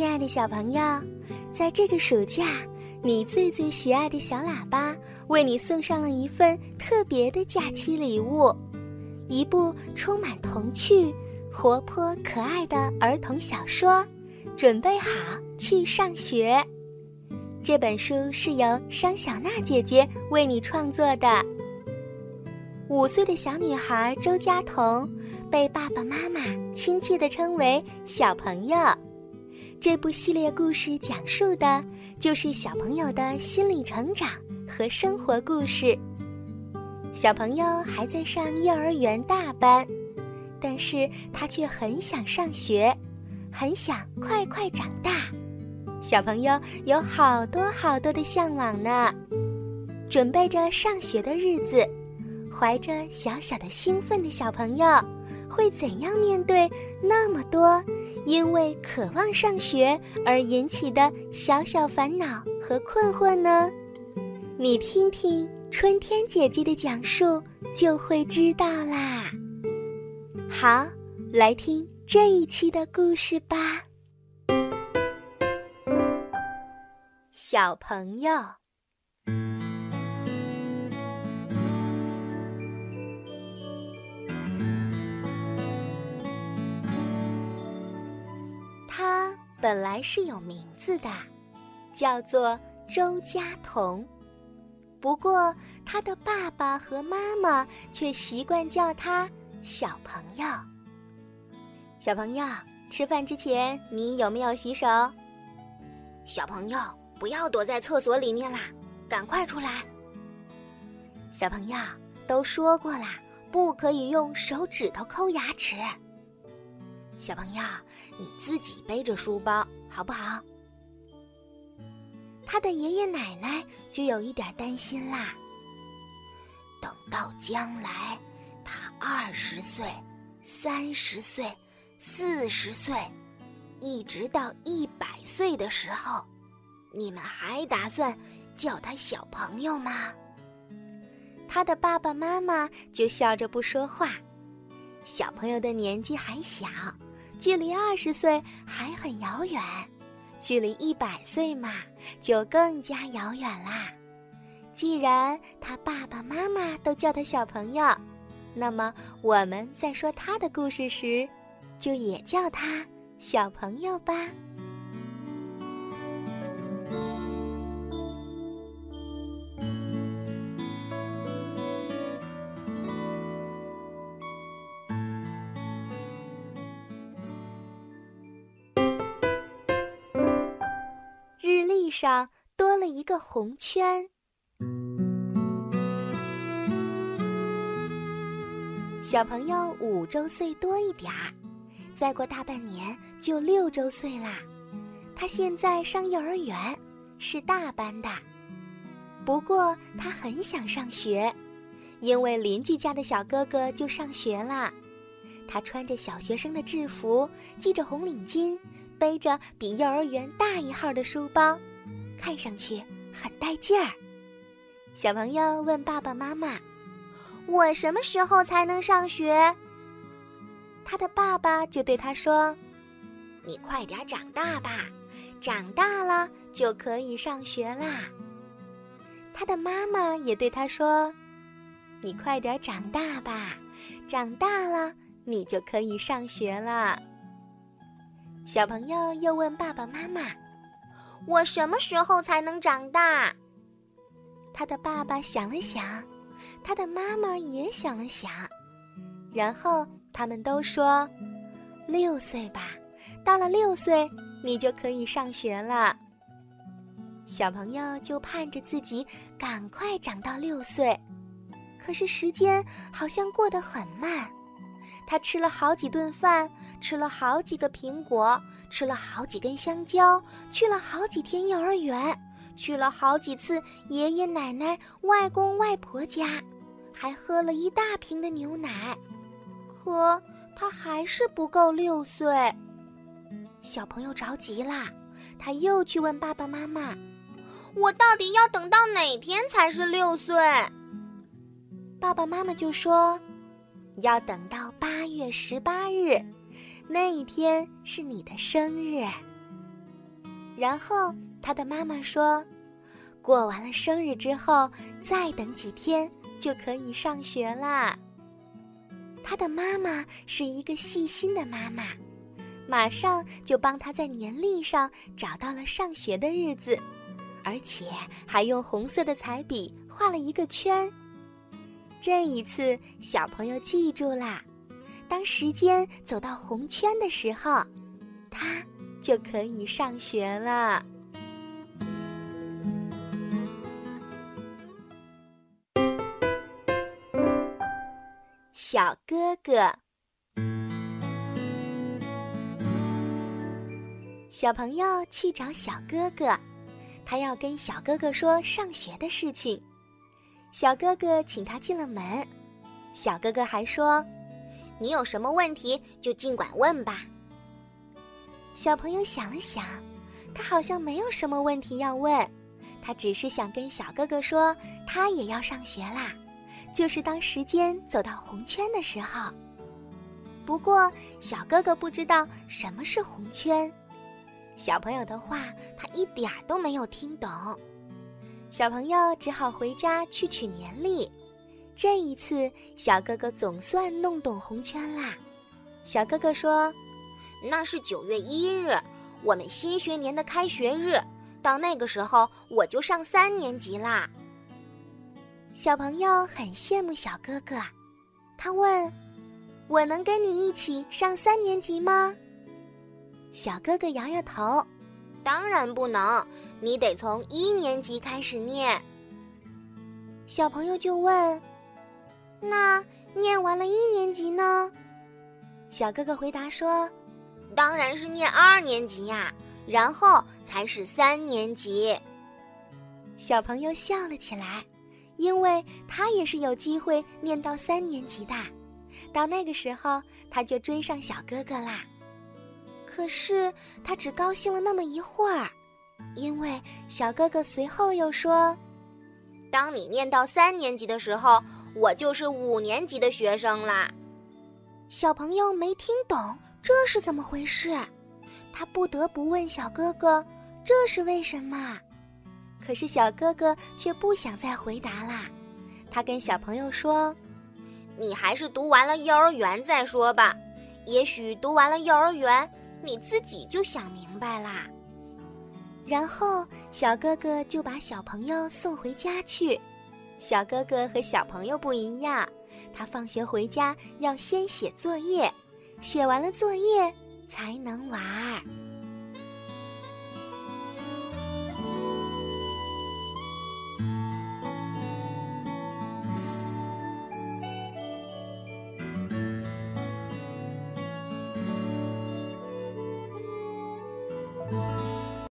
亲爱的小朋友，在这个暑假，你最最喜爱的小喇叭为你送上了一份特别的假期礼物——一部充满童趣、活泼可爱的儿童小说。准备好去上学。这本书是由商小娜姐姐为你创作的。五岁的小女孩周佳彤被爸爸妈妈亲切地称为“小朋友”。这部系列故事讲述的就是小朋友的心理成长和生活故事。小朋友还在上幼儿园大班，但是他却很想上学，很想快快长大。小朋友有好多好多的向往呢。准备着上学的日子，怀着小小的兴奋的小朋友，会怎样面对那么多？因为渴望上学而引起的小小烦恼和困惑呢？你听听春天姐姐的讲述，就会知道啦。好，来听这一期的故事吧。小朋友。本来是有名字的，叫做周佳彤。不过，他的爸爸和妈妈却习惯叫他小朋友。小朋友，吃饭之前你有没有洗手？小朋友，不要躲在厕所里面啦，赶快出来！小朋友都说过啦，不可以用手指头抠牙齿。小朋友，你自己背着书包好不好？他的爷爷奶奶就有一点担心啦。等到将来他二十岁、三十岁、四十岁，一直到一百岁的时候，你们还打算叫他小朋友吗？他的爸爸妈妈就笑着不说话。小朋友的年纪还小。距离二十岁还很遥远，距离一百岁嘛，就更加遥远啦。既然他爸爸妈妈都叫他小朋友，那么我们在说他的故事时，就也叫他小朋友吧。上多了一个红圈。小朋友五周岁多一点儿，再过大半年就六周岁啦。他现在上幼儿园，是大班的。不过他很想上学，因为邻居家的小哥哥就上学啦。他穿着小学生的制服，系着红领巾，背着比幼儿园大一号的书包。看上去很带劲儿。小朋友问爸爸妈妈：“我什么时候才能上学？”他的爸爸就对他说：“你快点长大吧，长大了就可以上学啦。”他的妈妈也对他说：“你快点长大吧，长大了你就可以上学了。”小朋友又问爸爸妈妈。我什么时候才能长大？他的爸爸想了想，他的妈妈也想了想，然后他们都说：“六岁吧，到了六岁，你就可以上学了。”小朋友就盼着自己赶快长到六岁，可是时间好像过得很慢。他吃了好几顿饭，吃了好几个苹果。吃了好几根香蕉，去了好几天幼儿园，去了好几次爷爷奶奶、外公外婆家，还喝了一大瓶的牛奶，可他还是不够六岁。小朋友着急啦，他又去问爸爸妈妈：“我到底要等到哪天才是六岁？”爸爸妈妈就说：“要等到八月十八日。”那一天是你的生日，然后他的妈妈说：“过完了生日之后，再等几天就可以上学啦。”他的妈妈是一个细心的妈妈，马上就帮他在年历上找到了上学的日子，而且还用红色的彩笔画了一个圈。这一次，小朋友记住啦，当时间走到红圈的时候，他就可以上学了。小哥哥，小朋友去找小哥哥，他要跟小哥哥说上学的事情。小哥哥请他进了门，小哥哥还说：“你有什么问题就尽管问吧。”小朋友想了想，他好像没有什么问题要问，他只是想跟小哥哥说，他也要上学啦，就是当时间走到红圈的时候。不过小哥哥不知道什么是红圈，小朋友的话他一点儿都没有听懂。小朋友只好回家去取年历。这一次，小哥哥总算弄懂红圈啦。小哥哥说：“那是九月一日，我们新学年的开学日。到那个时候，我就上三年级啦。”小朋友很羡慕小哥哥，他问：“我能跟你一起上三年级吗？”小哥哥摇摇头：“当然不能。”你得从一年级开始念。小朋友就问：“那念完了一年级呢？”小哥哥回答说：“当然是念二年级呀，然后才是三年级。”小朋友笑了起来，因为他也是有机会念到三年级的。到那个时候，他就追上小哥哥啦。可是他只高兴了那么一会儿。因为小哥哥随后又说：“当你念到三年级的时候，我就是五年级的学生啦。”小朋友没听懂这是怎么回事，他不得不问小哥哥：“这是为什么？”可是小哥哥却不想再回答啦。他跟小朋友说：“你还是读完了幼儿园再说吧，也许读完了幼儿园，你自己就想明白啦。”然后，小哥哥就把小朋友送回家去。小哥哥和小朋友不一样，他放学回家要先写作业，写完了作业才能玩儿。